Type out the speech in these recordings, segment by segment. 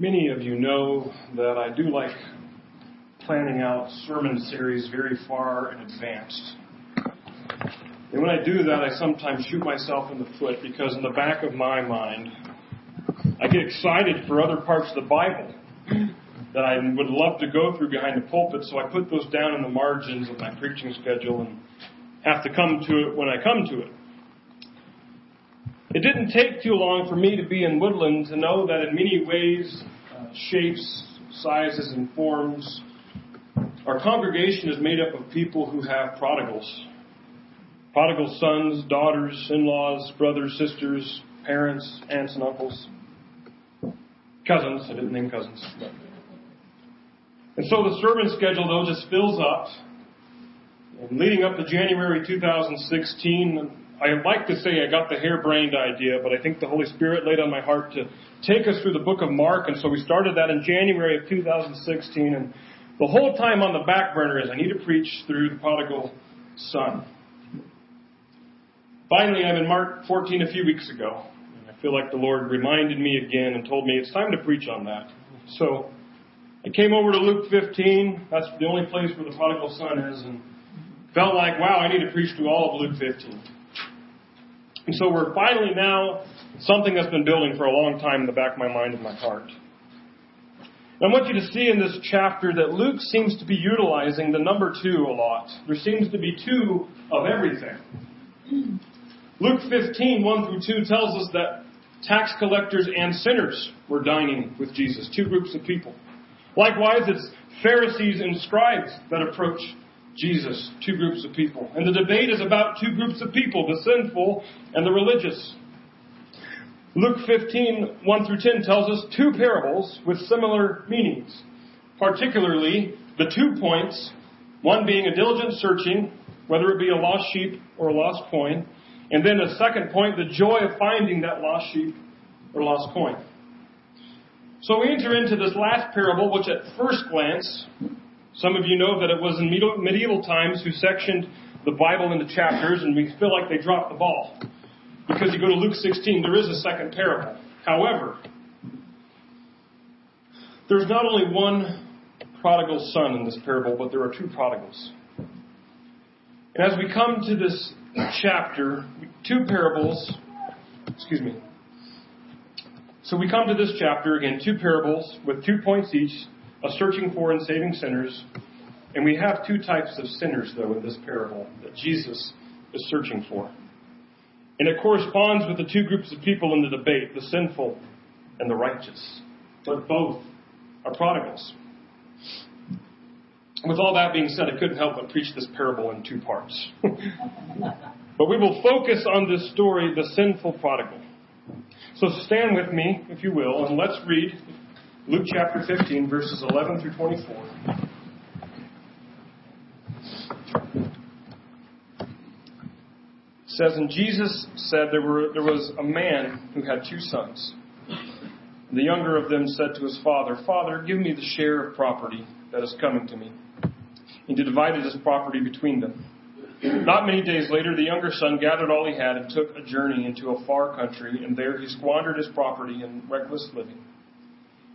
Many of you know that I do like planning out sermon series very far in advance. And when I do that, I sometimes shoot myself in the foot because in the back of my mind, I get excited for other parts of the Bible that I would love to go through behind the pulpit, so I put those down in the margins of my preaching schedule and have to come to it when I come to it. It didn't take too long for me to be in Woodland to know that in many ways, uh, shapes, sizes, and forms, our congregation is made up of people who have prodigals. Prodigal sons, daughters, in-laws, brothers, sisters, parents, aunts and uncles. Cousins, I didn't name cousins. And so the sermon schedule though just fills up. And leading up to January 2016, I'd like to say I got the harebrained idea, but I think the Holy Spirit laid on my heart to take us through the book of Mark, and so we started that in January of 2016, and the whole time on the back burner is I need to preach through the prodigal son. Finally, I'm in Mark 14 a few weeks ago, and I feel like the Lord reminded me again and told me it's time to preach on that. So I came over to Luke 15. That's the only place where the prodigal son is, and felt like, wow, I need to preach through all of Luke 15. And so we're finally now something that's been building for a long time in the back of my mind and my heart. I want you to see in this chapter that Luke seems to be utilizing the number two a lot. There seems to be two of everything. Luke 15, 1 through 2 tells us that tax collectors and sinners were dining with Jesus, two groups of people. Likewise, it's Pharisees and scribes that approach Jesus, two groups of people. And the debate is about two groups of people, the sinful and the religious. Luke 15, 1 through 10 tells us two parables with similar meanings. Particularly, the two points, one being a diligent searching, whether it be a lost sheep or a lost coin, and then a second point, the joy of finding that lost sheep or lost coin. So we enter into this last parable, which at first glance some of you know that it was in medieval times who sectioned the Bible into chapters, and we feel like they dropped the ball. Because you go to Luke 16, there is a second parable. However, there's not only one prodigal son in this parable, but there are two prodigals. And as we come to this chapter, two parables, excuse me. So we come to this chapter, again, two parables with two points each of searching for and saving sinners. And we have two types of sinners, though, in this parable that Jesus is searching for. And it corresponds with the two groups of people in the debate the sinful and the righteous. But both are prodigals. With all that being said, I couldn't help but preach this parable in two parts. but we will focus on this story, the sinful prodigal. So stand with me, if you will, and let's read Luke chapter 15, verses 11 through 24. It says, And Jesus said there, were, there was a man who had two sons. The younger of them said to his father, Father, give me the share of property that is coming to me. And he divided his property between them. Not many days later, the younger son gathered all he had and took a journey into a far country, and there he squandered his property in reckless living.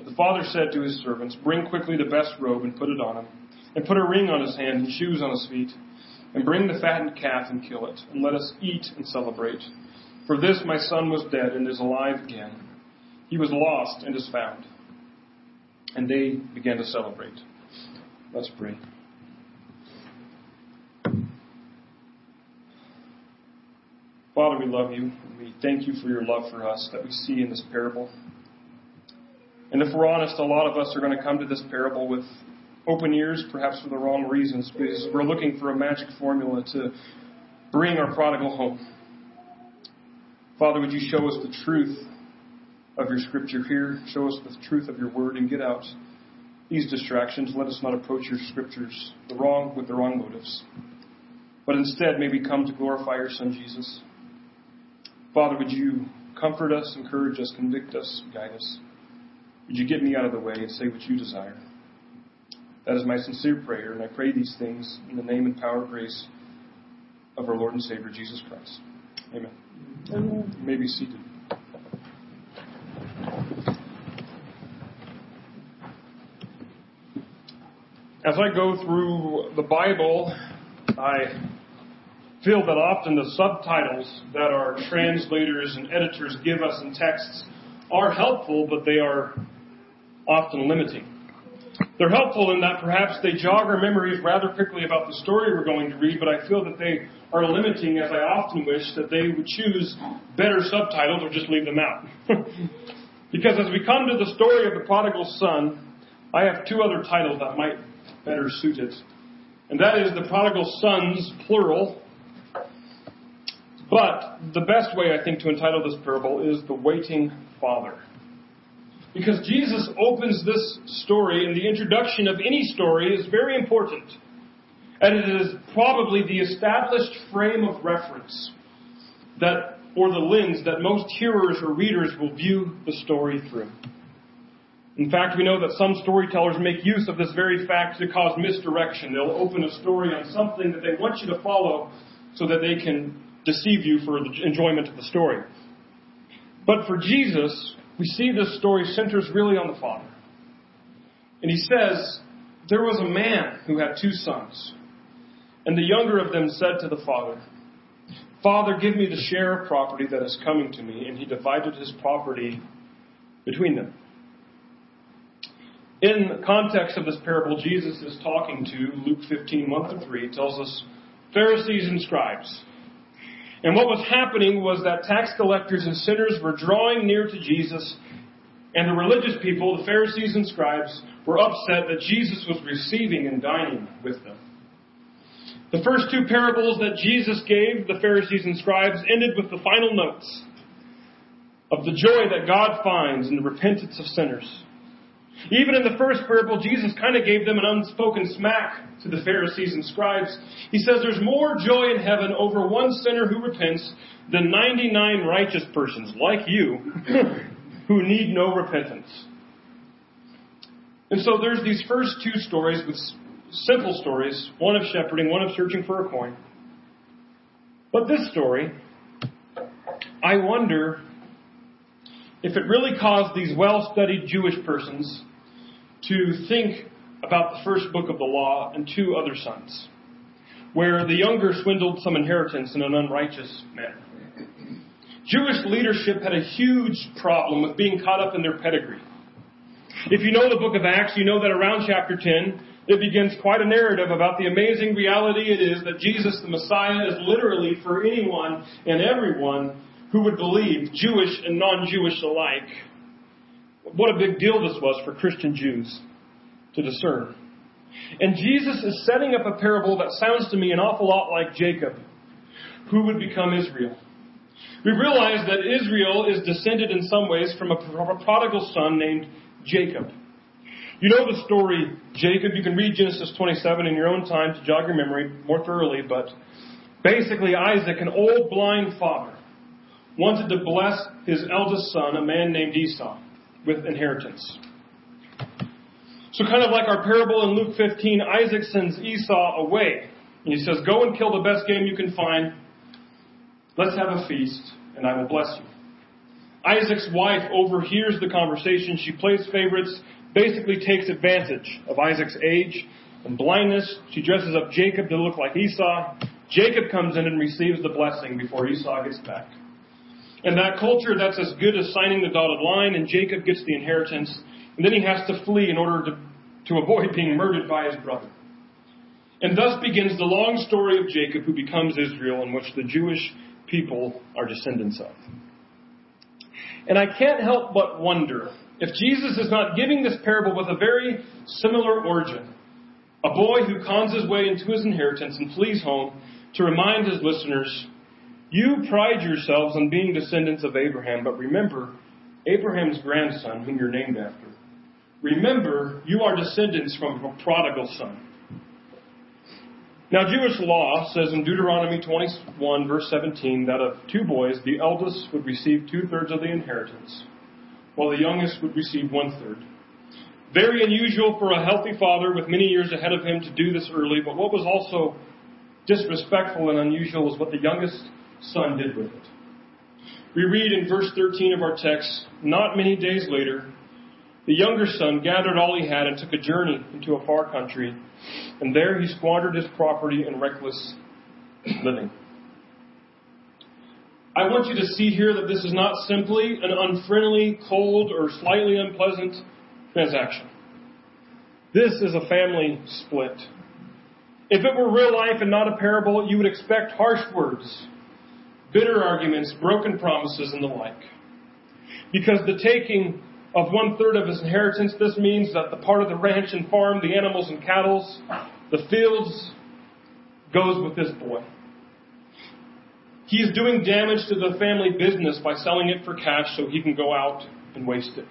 But the father said to his servants, Bring quickly the best robe and put it on him, and put a ring on his hand and shoes on his feet, and bring the fattened calf and kill it, and let us eat and celebrate. For this my son was dead and is alive again. He was lost and is found. And they began to celebrate. Let's pray. Father, we love you. We thank you for your love for us that we see in this parable. And if we're honest, a lot of us are going to come to this parable with open ears, perhaps for the wrong reasons, because we're looking for a magic formula to bring our prodigal home. Father, would you show us the truth of your scripture here? Show us the truth of your word and get out these distractions. Let us not approach your scriptures the wrong with the wrong motives. But instead, may we come to glorify your Son Jesus. Father, would you comfort us, encourage us, convict us, guide us? Would you get me out of the way and say what you desire? That is my sincere prayer, and I pray these things in the name and power and grace of our Lord and Savior Jesus Christ. Amen. Amen. You may be seated. As I go through the Bible, I feel that often the subtitles that our translators and editors give us in texts are helpful, but they are often limiting. They're helpful in that perhaps they jog our memories rather quickly about the story we're going to read, but I feel that they are limiting as I often wish that they would choose better subtitles or just leave them out. because as we come to the story of the prodigal son, I have two other titles that might better suit it. And that is the prodigal sons, plural, but the best way, I think, to entitle this parable is The Waiting Father. Because Jesus opens this story, and the introduction of any story is very important. And it is probably the established frame of reference that, or the lens that most hearers or readers will view the story through. In fact, we know that some storytellers make use of this very fact to cause misdirection. They'll open a story on something that they want you to follow so that they can deceive you for the enjoyment of the story. But for Jesus, we see this story centers really on the Father. And he says, There was a man who had two sons. And the younger of them said to the father, Father, give me the share of property that is coming to me. And he divided his property between them. In the context of this parable, Jesus is talking to, Luke 15, 1 through 3, tells us Pharisees and scribes. And what was happening was that tax collectors and sinners were drawing near to Jesus, and the religious people, the Pharisees and scribes, were upset that Jesus was receiving and dining with them. The first two parables that Jesus gave the Pharisees and scribes ended with the final notes of the joy that God finds in the repentance of sinners. Even in the first parable, Jesus kind of gave them an unspoken smack to the Pharisees and scribes. He says there's more joy in heaven over one sinner who repents than 99 righteous persons like you who need no repentance. And so there's these first two stories with simple stories, one of shepherding, one of searching for a coin. But this story, I wonder if it really caused these well studied Jewish persons to think about the first book of the law and two other sons, where the younger swindled some inheritance in an unrighteous manner. Jewish leadership had a huge problem with being caught up in their pedigree. If you know the book of Acts, you know that around chapter 10, it begins quite a narrative about the amazing reality it is that Jesus the Messiah is literally for anyone and everyone who would believe, Jewish and non-Jewish alike. What a big deal this was for Christian Jews to discern. And Jesus is setting up a parable that sounds to me an awful lot like Jacob, who would become Israel. We realize that Israel is descended in some ways from a prodigal son named Jacob. You know the story, Jacob. You can read Genesis 27 in your own time to jog your memory more thoroughly, but basically, Isaac, an old blind father, wanted to bless his eldest son, a man named Esau with inheritance. So, kind of like our parable in Luke 15, Isaac sends Esau away. And he says, Go and kill the best game you can find. Let's have a feast, and I will bless you. Isaac's wife overhears the conversation. She plays favorites, basically takes advantage of Isaac's age and blindness. She dresses up Jacob to look like Esau. Jacob comes in and receives the blessing before Esau gets back. In that culture, that's as good as signing the dotted line, and Jacob gets the inheritance, and then he has to flee in order to, to avoid being murdered by his brother. And thus begins the long story of Jacob, who becomes Israel, in which the Jewish people are descendants of. And I can't help but wonder if Jesus is not giving this parable with a very similar origin. A boy who cons his way into his inheritance and flees home to remind his listeners, You pride yourselves on being descendants of Abraham, but remember Abraham's grandson, whom you're named after. Remember, you are descendants from a prodigal son. Now, Jewish law says in Deuteronomy 21, verse 17, that of two boys, the eldest would receive two thirds of the inheritance, while the youngest would receive one third. Very unusual for a healthy father with many years ahead of him to do this early, but what was also disrespectful and unusual was what the youngest son did with it. We read in verse 13 of our text, not many days later, the younger son gathered all he had and took a journey into a far country, and there he squandered his property in reckless living. I want you to see here that this is not simply an unfriendly, cold, or slightly unpleasant transaction. This is a family split. If it were real life and not a parable, you would expect harsh words, bitter arguments, broken promises, and the like. Because the taking of one third of his inheritance, this means that the part of the ranch and farm, the animals and cattle, the fields, goes with this boy. He is doing damage to the family business by selling it for cash so he can go out and waste it.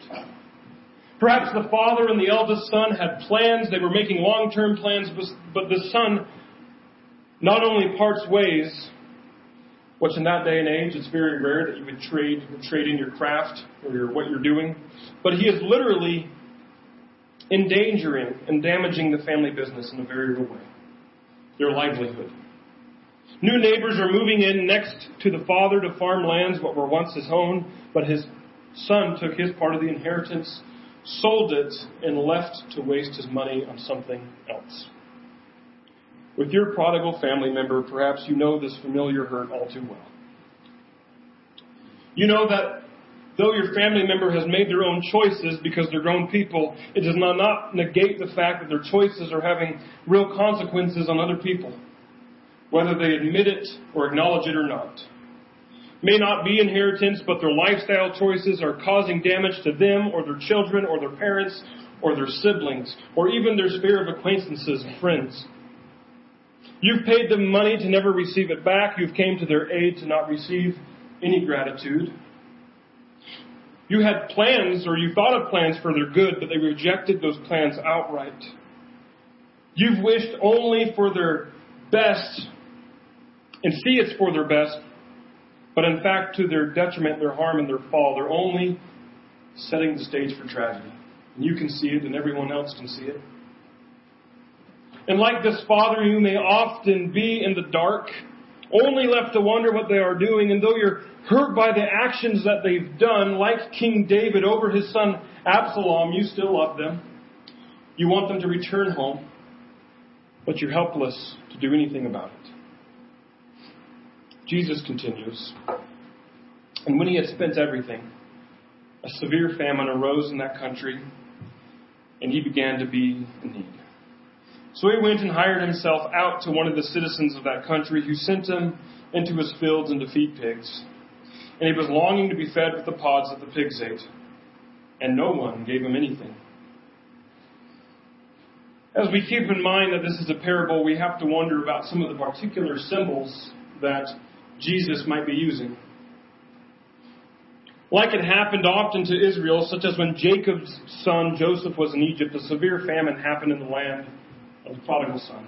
Perhaps the father and the eldest son had plans, they were making long term plans, but the son not only parts ways, which in that day and age it's very rare that you would trade trade in your craft or your, what you're doing, but he is literally endangering and damaging the family business in a very real way, their livelihood. New neighbors are moving in next to the father to farm lands what were once his own, but his son took his part of the inheritance sold it, and left to waste his money on something else. With your prodigal family member, perhaps you know this familiar hurt all too well. You know that though your family member has made their own choices because they're grown people, it does not, not negate the fact that their choices are having real consequences on other people, whether they admit it or acknowledge it or not may not be inheritance, but their lifestyle choices are causing damage to them or their children or their parents or their siblings or even their sphere of acquaintances and friends. You've paid them money to never receive it back. You've came to their aid to not receive any gratitude. You had plans or you thought of plans for their good, but they rejected those plans outright. You've wished only for their best and see it's for their best, but in fact, to their detriment, their harm, and their fall, they're only setting the stage for tragedy. And you can see it, and everyone else can see it. And like this father, you may often be in the dark, only left to wonder what they are doing, and though you're hurt by the actions that they've done, like King David over his son Absalom, you still love them. You want them to return home, but you're helpless to do anything about it. Jesus continues. And when he had spent everything, a severe famine arose in that country, and he began to be in need. So he went and hired himself out to one of the citizens of that country, who sent him into his fields and to feed pigs. And he was longing to be fed with the pods that the pigs ate, and no one gave him anything. As we keep in mind that this is a parable, we have to wonder about some of the particular symbols that Jesus might be using. Like it happened often to Israel, such as when Jacob's son Joseph was in Egypt, a severe famine happened in the land of the prodigal son.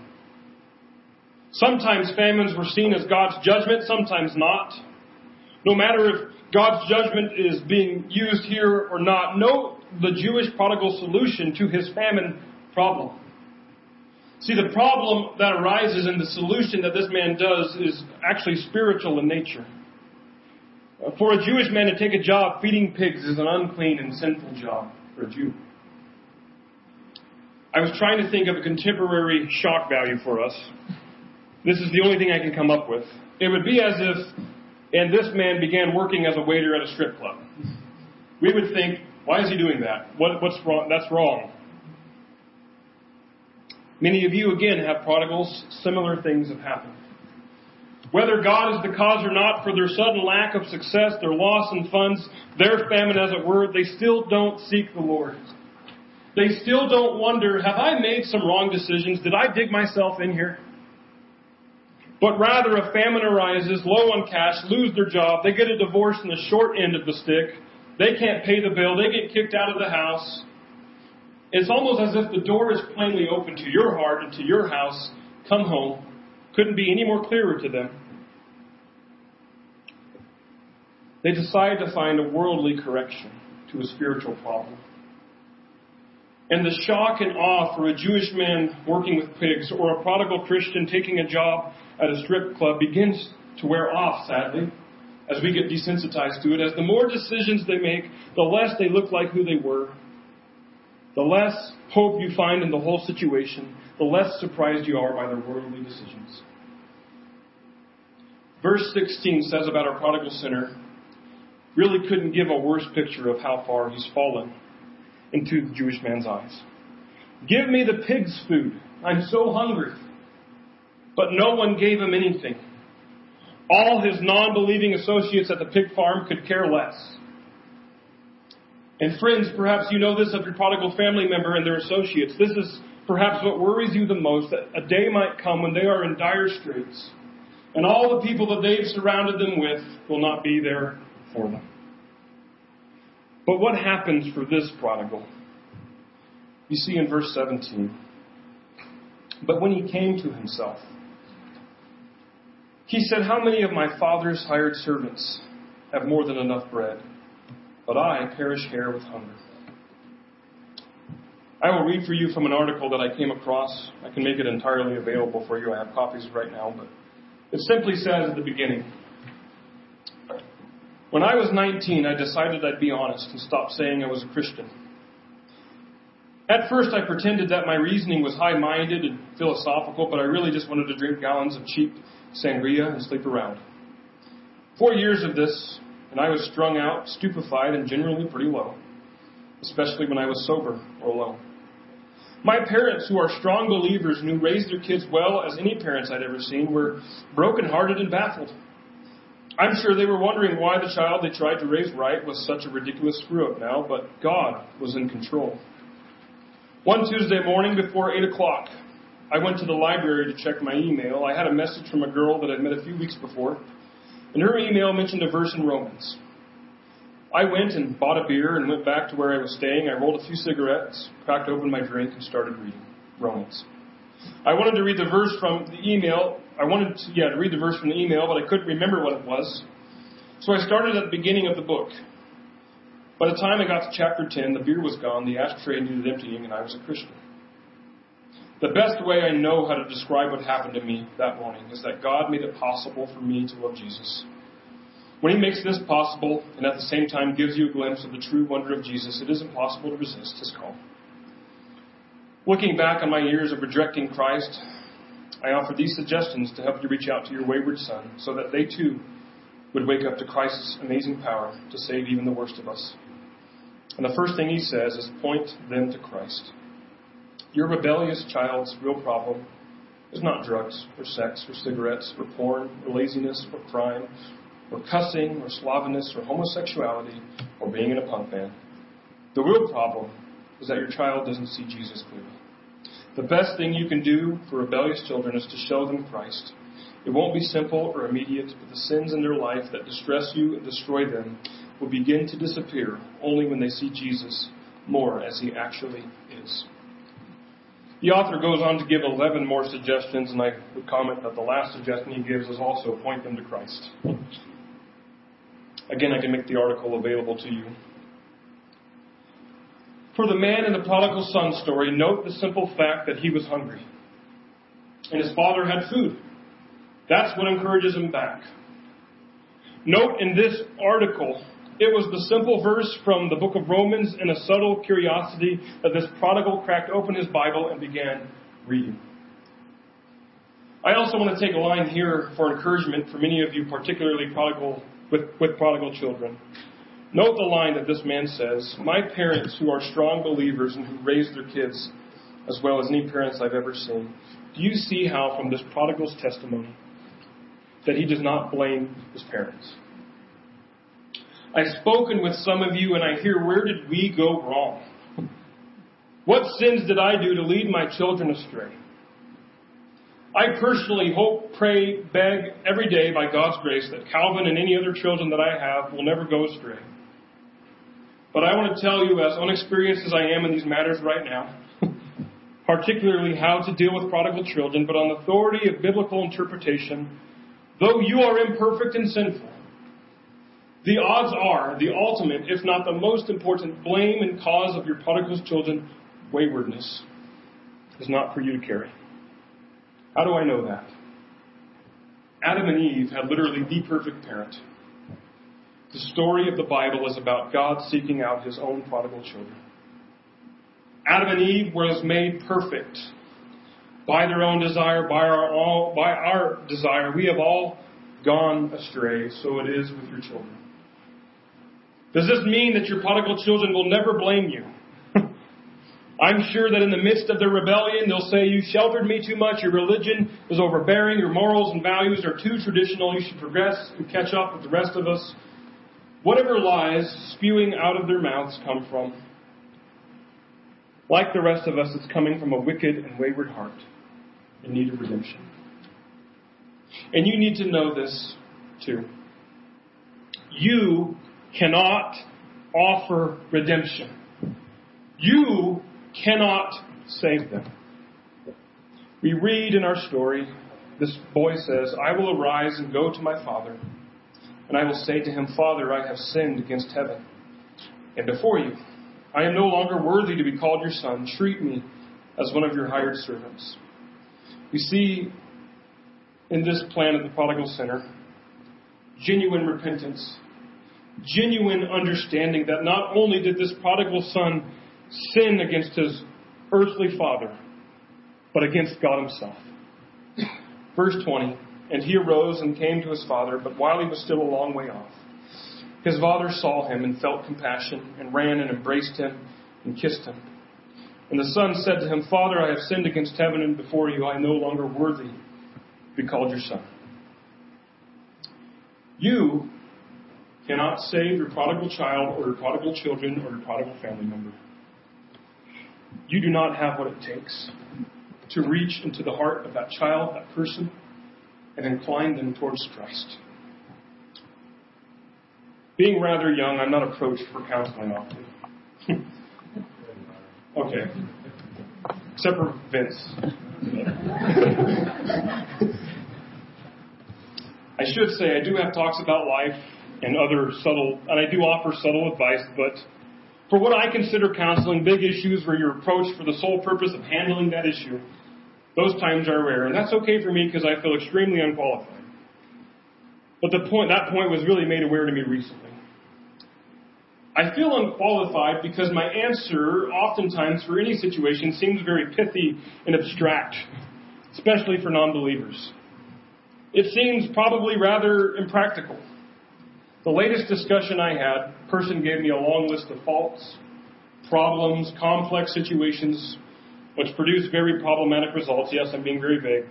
Sometimes famines were seen as God's judgment, sometimes not. No matter if God's judgment is being used here or not, note the Jewish prodigal solution to his famine problem. See, the problem that arises and the solution that this man does is actually spiritual in nature. For a Jewish man to take a job feeding pigs is an unclean and sinful job for a Jew. I was trying to think of a contemporary shock value for us. This is the only thing I can come up with. It would be as if, and this man began working as a waiter at a strip club. We would think, why is he doing that? What, what's wrong? That's wrong. Many of you, again, have prodigals. Similar things have happened. Whether God is the cause or not for their sudden lack of success, their loss in funds, their famine as it were, they still don't seek the Lord. They still don't wonder, have I made some wrong decisions? Did I dig myself in here? But rather a famine arises, low on cash, lose their job, they get a divorce in the short end of the stick, they can't pay the bill, they get kicked out of the house. It's almost as if the door is plainly open to your heart and to your house. Come home. Couldn't be any more clearer to them. They decide to find a worldly correction to a spiritual problem. And the shock and awe for a Jewish man working with pigs or a prodigal Christian taking a job at a strip club begins to wear off, sadly, as we get desensitized to it. As the more decisions they make, the less they look like who they were. The less hope you find in the whole situation, the less surprised you are by their worldly decisions. Verse 16 says about our prodigal sinner, really couldn't give a worse picture of how far he's fallen into the Jewish man's eyes. Give me the pig's food. I'm so hungry. But no one gave him anything. All his non believing associates at the pig farm could care less. And friends, perhaps you know this of your prodigal family member and their associates. This is perhaps what worries you the most that a day might come when they are in dire straits and all the people that they've surrounded them with will not be there for them. But what happens for this prodigal? You see in verse 17. But when he came to himself, he said, How many of my father's hired servants have more than enough bread? But I perish here with hunger. I will read for you from an article that I came across. I can make it entirely available for you. I have copies right now, but it simply says at the beginning When I was 19, I decided I'd be honest and stop saying I was a Christian. At first, I pretended that my reasoning was high minded and philosophical, but I really just wanted to drink gallons of cheap sangria and sleep around. Four years of this, and I was strung out, stupefied, and generally pretty low, especially when I was sober or alone. My parents, who are strong believers and who raised their kids well as any parents I'd ever seen, were broken-hearted and baffled. I'm sure they were wondering why the child they tried to raise right was such a ridiculous screw up now, but God was in control. One Tuesday morning before 8 o'clock, I went to the library to check my email. I had a message from a girl that I'd met a few weeks before, and her email mentioned a verse in Romans. I went and bought a beer and went back to where I was staying. I rolled a few cigarettes, cracked open my drink, and started reading Romans. I wanted to read the verse from the email. I wanted to, yeah, to read the verse from the email, but I couldn't remember what it was. So I started at the beginning of the book. By the time I got to chapter 10, the beer was gone, the ashtray needed emptying, and I was a Christian. The best way I know how to describe what happened to me that morning is that God made it possible for me to love Jesus. When He makes this possible and at the same time gives you a glimpse of the true wonder of Jesus, it is impossible to resist His call. Looking back on my years of rejecting Christ, I offer these suggestions to help you reach out to your wayward son so that they too would wake up to Christ's amazing power to save even the worst of us. And the first thing he says is point them to Christ. Your rebellious child's real problem is not drugs or sex or cigarettes or porn or laziness or crime or cussing or slovenliness or homosexuality or being in a punk band. The real problem is that your child doesn't see Jesus clearly. The best thing you can do for rebellious children is to show them Christ. It won't be simple or immediate, but the sins in their life that distress you and destroy them will begin to disappear only when they see Jesus more as he actually is. The author goes on to give 11 more suggestions, and I would comment that the last suggestion he gives is also point them to Christ. Again, I can make the article available to you. For the man in the prodigal son story, note the simple fact that he was hungry. And his father had food. That's what encourages him back. Note in this article, it was the simple verse from the book of Romans and a subtle curiosity that this prodigal cracked open his Bible and began reading. I also want to take a line here for encouragement for many of you, particularly prodigal with, with prodigal children. Note the line that this man says My parents, who are strong believers and who raise their kids as well as any parents I've ever seen, do you see how from this prodigal's testimony that he does not blame his parents. I've spoken with some of you and I hear, where did we go wrong? What sins did I do to lead my children astray? I personally hope, pray, beg every day by God's grace that Calvin and any other children that I have will never go astray. But I want to tell you, as unexperienced as I am in these matters right now, particularly how to deal with prodigal children, but on the authority of biblical interpretation, though you are imperfect and sinful, the odds are the ultimate, if not the most important, blame and cause of your prodigal children waywardness is not for you to carry. How do I know that? Adam and Eve had literally the perfect parent. The story of the Bible is about God seeking out his own prodigal children. Adam and Eve was made perfect by their own desire, by our all, by our desire. We have all gone astray, so it is with your children. Does this mean that your prodigal children will never blame you? I'm sure that in the midst of their rebellion, they'll say, You sheltered me too much, your religion is overbearing, your morals and values are too traditional, you should progress and catch up with the rest of us. Whatever lies spewing out of their mouths come from. Like the rest of us, it's coming from a wicked and wayward heart in need of redemption. And you need to know this too. You cannot offer redemption. You cannot save them. We read in our story, this boy says, I will arise and go to my father, and I will say to him, Father, I have sinned against heaven and before you. I am no longer worthy to be called your son. Treat me as one of your hired servants. We see in this plan of the prodigal sinner genuine repentance, genuine understanding that not only did this prodigal son sin against his earthly father, but against God himself. Verse 20, and he arose and came to his father, but while he was still a long way off, his father saw him and felt compassion and ran and embraced him and kissed him. And the son said to him, Father, I have sinned against heaven and before you. I am no longer worthy to be called your son. You cannot save your prodigal child or your prodigal children or your prodigal family member you do not have what it takes to reach into the heart of that child, that person, and incline them towards Christ. Being rather young, I'm not approached for counseling often. okay. Except for Vince. I should say I do have talks about life and other subtle, and I do offer subtle advice, but for what I consider counseling, big issues where you're approached for the sole purpose of handling that issue, those times are rare. And that's okay for me because I feel extremely unqualified. But the point, that point was really made aware to me recently. I feel unqualified because my answer, oftentimes for any situation, seems very pithy and abstract, especially for non-believers. It seems probably rather impractical. The latest discussion I had, person gave me a long list of faults, problems, complex situations, which produced very problematic results. Yes, I'm being very vague.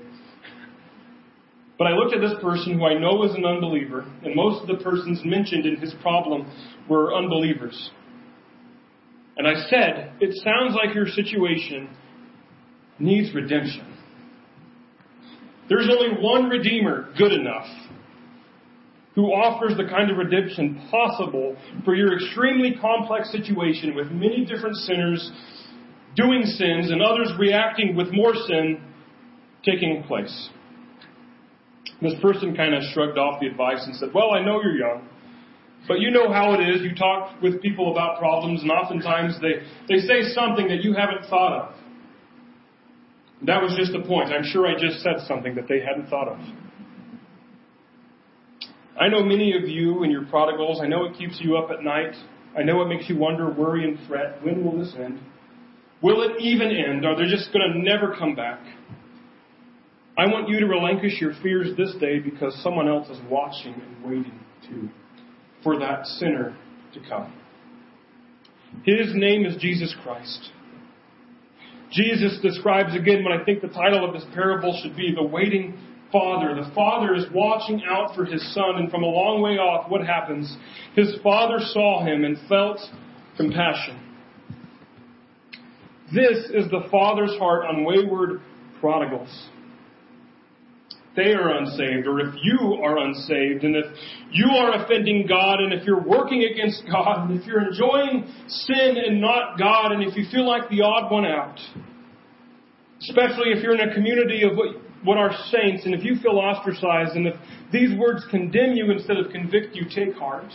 But I looked at this person who I know is an unbeliever, and most of the persons mentioned in his problem were unbelievers. And I said, It sounds like your situation needs redemption. There's only one Redeemer good enough who offers the kind of redemption possible for your extremely complex situation with many different sinners doing sins and others reacting with more sin taking place. This person kind of shrugged off the advice and said, Well, I know you're young, but you know how it is. You talk with people about problems, and oftentimes they, they say something that you haven't thought of. That was just the point. I'm sure I just said something that they hadn't thought of. I know many of you and your prodigals. I know it keeps you up at night. I know it makes you wonder, worry, and fret. When will this end? Will it even end? Are they just going to never come back? I want you to relinquish your fears this day because someone else is watching and waiting to for that sinner to come. His name is Jesus Christ. Jesus describes again what I think the title of this parable should be the waiting father. The father is watching out for his son, and from a long way off, what happens? His father saw him and felt compassion. This is the father's heart on wayward prodigals they are unsaved, or if you are unsaved, and if you are offending God, and if you're working against God, and if you're enjoying sin and not God, and if you feel like the odd one out, especially if you're in a community of what, what are saints, and if you feel ostracized, and if these words condemn you instead of convict you, take heart.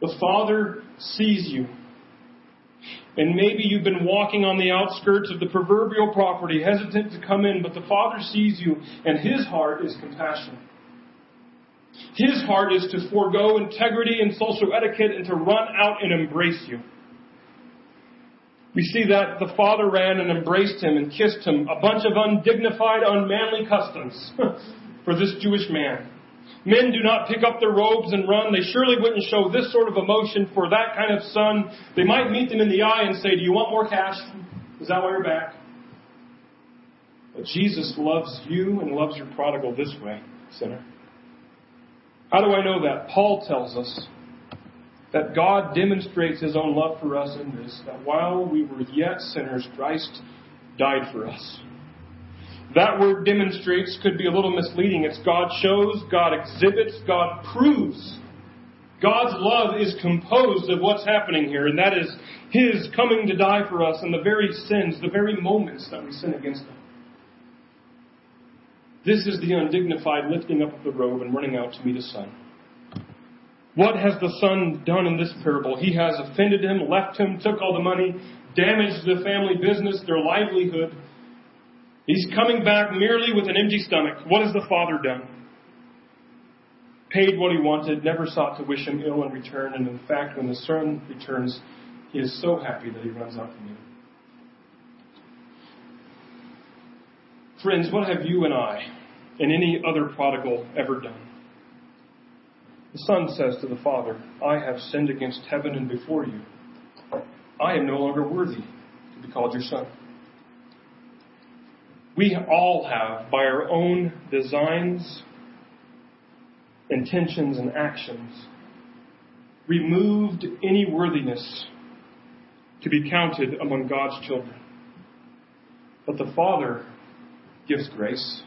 The Father sees you. And maybe you've been walking on the outskirts of the proverbial property, hesitant to come in, but the Father sees you, and His heart is compassion. His heart is to forego integrity and social etiquette and to run out and embrace you. We see that the father ran and embraced him and kissed him, a bunch of undignified, unmanly customs for this Jewish man. Men do not pick up their robes and run. They surely wouldn't show this sort of emotion for that kind of son. They might meet them in the eye and say, Do you want more cash? Is that why you're back? But Jesus loves you and loves your prodigal this way, sinner. How do I know that? Paul tells us that God demonstrates his own love for us in this, that while we were yet sinners, Christ died for us. That word demonstrates could be a little misleading. It's God shows, God exhibits, God proves. God's love is composed of what's happening here, and that is His coming to die for us and the very sins, the very moments that we sin against Him. This is the undignified lifting up of the robe and running out to meet His Son. What has the Son done in this parable? He has offended him, left him, took all the money, damaged the family business, their livelihood, He's coming back merely with an empty stomach. What has the father done? Paid what he wanted, never sought to wish him ill in return, and in fact, when the son returns, he is so happy that he runs out to meet him. Friends, what have you and I and any other prodigal ever done? The son says to the father, I have sinned against heaven and before you. I am no longer worthy to be called your son we all have, by our own designs, intentions, and actions, removed any worthiness to be counted among God's children. But the Father gives grace.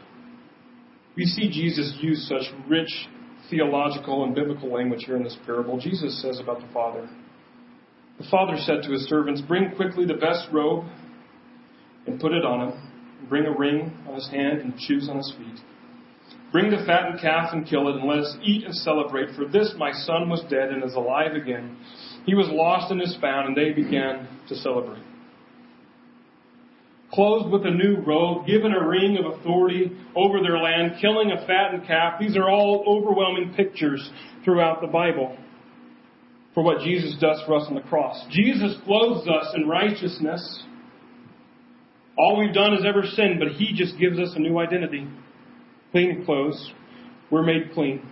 We see Jesus use such rich theological and biblical language here in this parable. Jesus says about the Father, The Father said to his servants, Bring quickly the best robe and put it on him bring a ring on his hand and shoes on his feet. Bring the fattened calf and kill it, and let us eat and celebrate. For this my son was dead and is alive again. He was lost and is found, and they began to celebrate. Clothed with a new robe, given a ring of authority over their land, killing a fattened calf. These are all overwhelming pictures throughout the Bible for what Jesus does for us on the cross. Jesus clothes us in righteousness all we've done is ever sinned, but He just gives us a new identity. Clean clothes. We're made clean.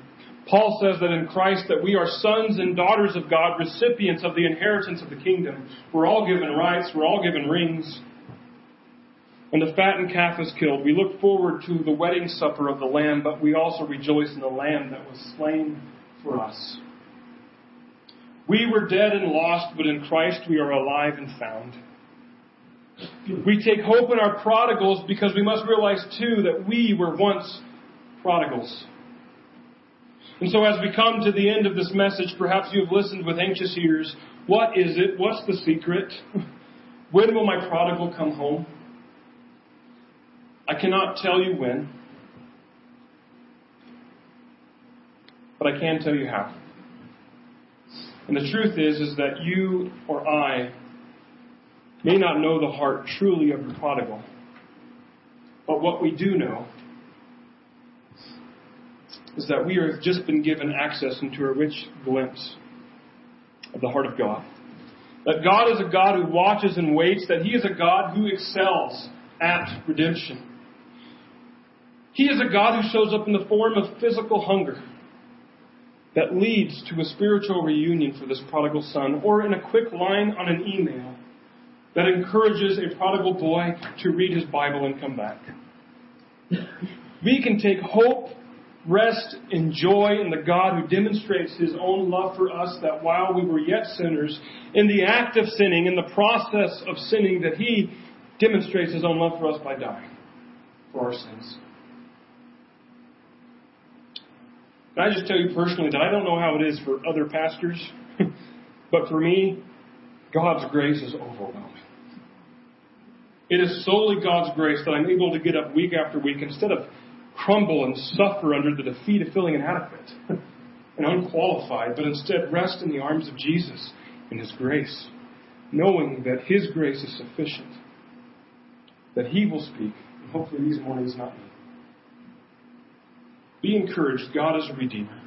Paul says that in Christ that we are sons and daughters of God, recipients of the inheritance of the kingdom. We're all given rights. We're all given rings. And the fattened calf is killed. We look forward to the wedding supper of the Lamb, but we also rejoice in the Lamb that was slain for us. We were dead and lost, but in Christ we are alive and found. We take hope in our prodigals because we must realize too that we were once prodigals. And so as we come to the end of this message, perhaps you have listened with anxious ears. What is it? What's the secret? When will my prodigal come home? I cannot tell you when, but I can tell you how. And the truth is, is that you or I may not know the heart truly of the prodigal. But what we do know is that we have just been given access into a rich glimpse of the heart of God. That God is a God who watches and waits, that He is a God who excels at redemption. He is a God who shows up in the form of physical hunger that leads to a spiritual reunion for this prodigal son, or in a quick line on an email that encourages a prodigal boy to read his Bible and come back. We can take hope, rest, and joy in the God who demonstrates his own love for us that while we were yet sinners, in the act of sinning, in the process of sinning, that he demonstrates his own love for us by dying for our sins. I just tell you personally that I don't know how it is for other pastors, but for me, God's grace is overwhelming. It is solely God's grace that I'm able to get up week after week instead of crumble and suffer under the defeat of feeling inadequate and unqualified, but instead rest in the arms of Jesus in His grace, knowing that His grace is sufficient, that He will speak, and hopefully these mornings not me. Be encouraged. God is a redeemer.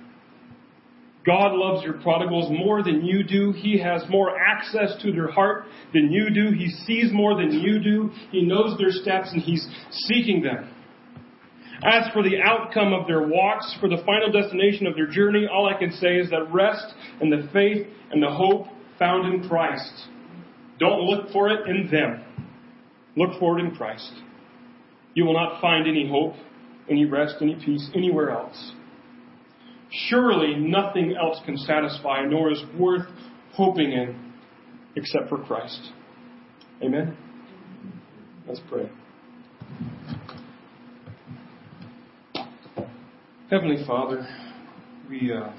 God loves your prodigals more than you do. He has more access to their heart than you do. He sees more than you do. He knows their steps and He's seeking them. As for the outcome of their walks, for the final destination of their journey, all I can say is that rest and the faith and the hope found in Christ. Don't look for it in them. Look for it in Christ. You will not find any hope, any rest, any peace anywhere else. Surely nothing else can satisfy, nor is worth hoping in, except for Christ. Amen? Let's pray. Heavenly Father, we uh,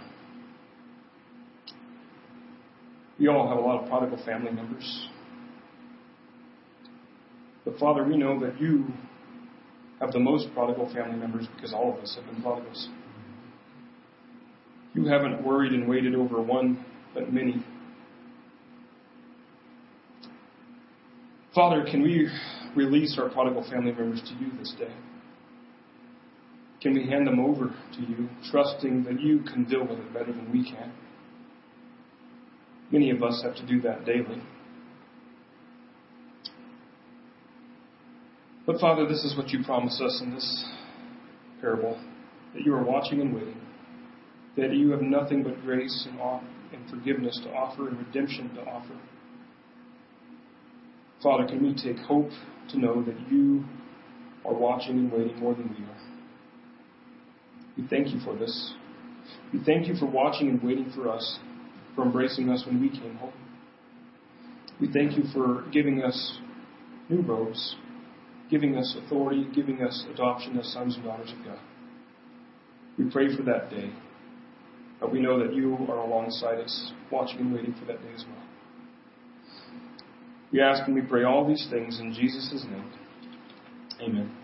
we all have a lot of prodigal family members. But Father, we know that you have the most prodigal family members because all of us have been prodigals. You haven't worried and waited over one, but many. Father, can we release our prodigal family members to you this day? Can we hand them over to you, trusting that you can deal with it better than we can? Many of us have to do that daily. But Father, this is what you promise us in this parable that you are watching and waiting, that you have nothing but grace and, and forgiveness to offer and redemption to offer. Father, can we take hope to know that you are watching and waiting more than we are? We thank you for this. We thank you for watching and waiting for us, for embracing us when we came home. We thank you for giving us new robes, giving us authority, giving us adoption as sons and daughters of God. We pray for that day. But we know that you are alongside us, watching and waiting for that day as well. We ask and we pray all these things in Jesus' name. Amen.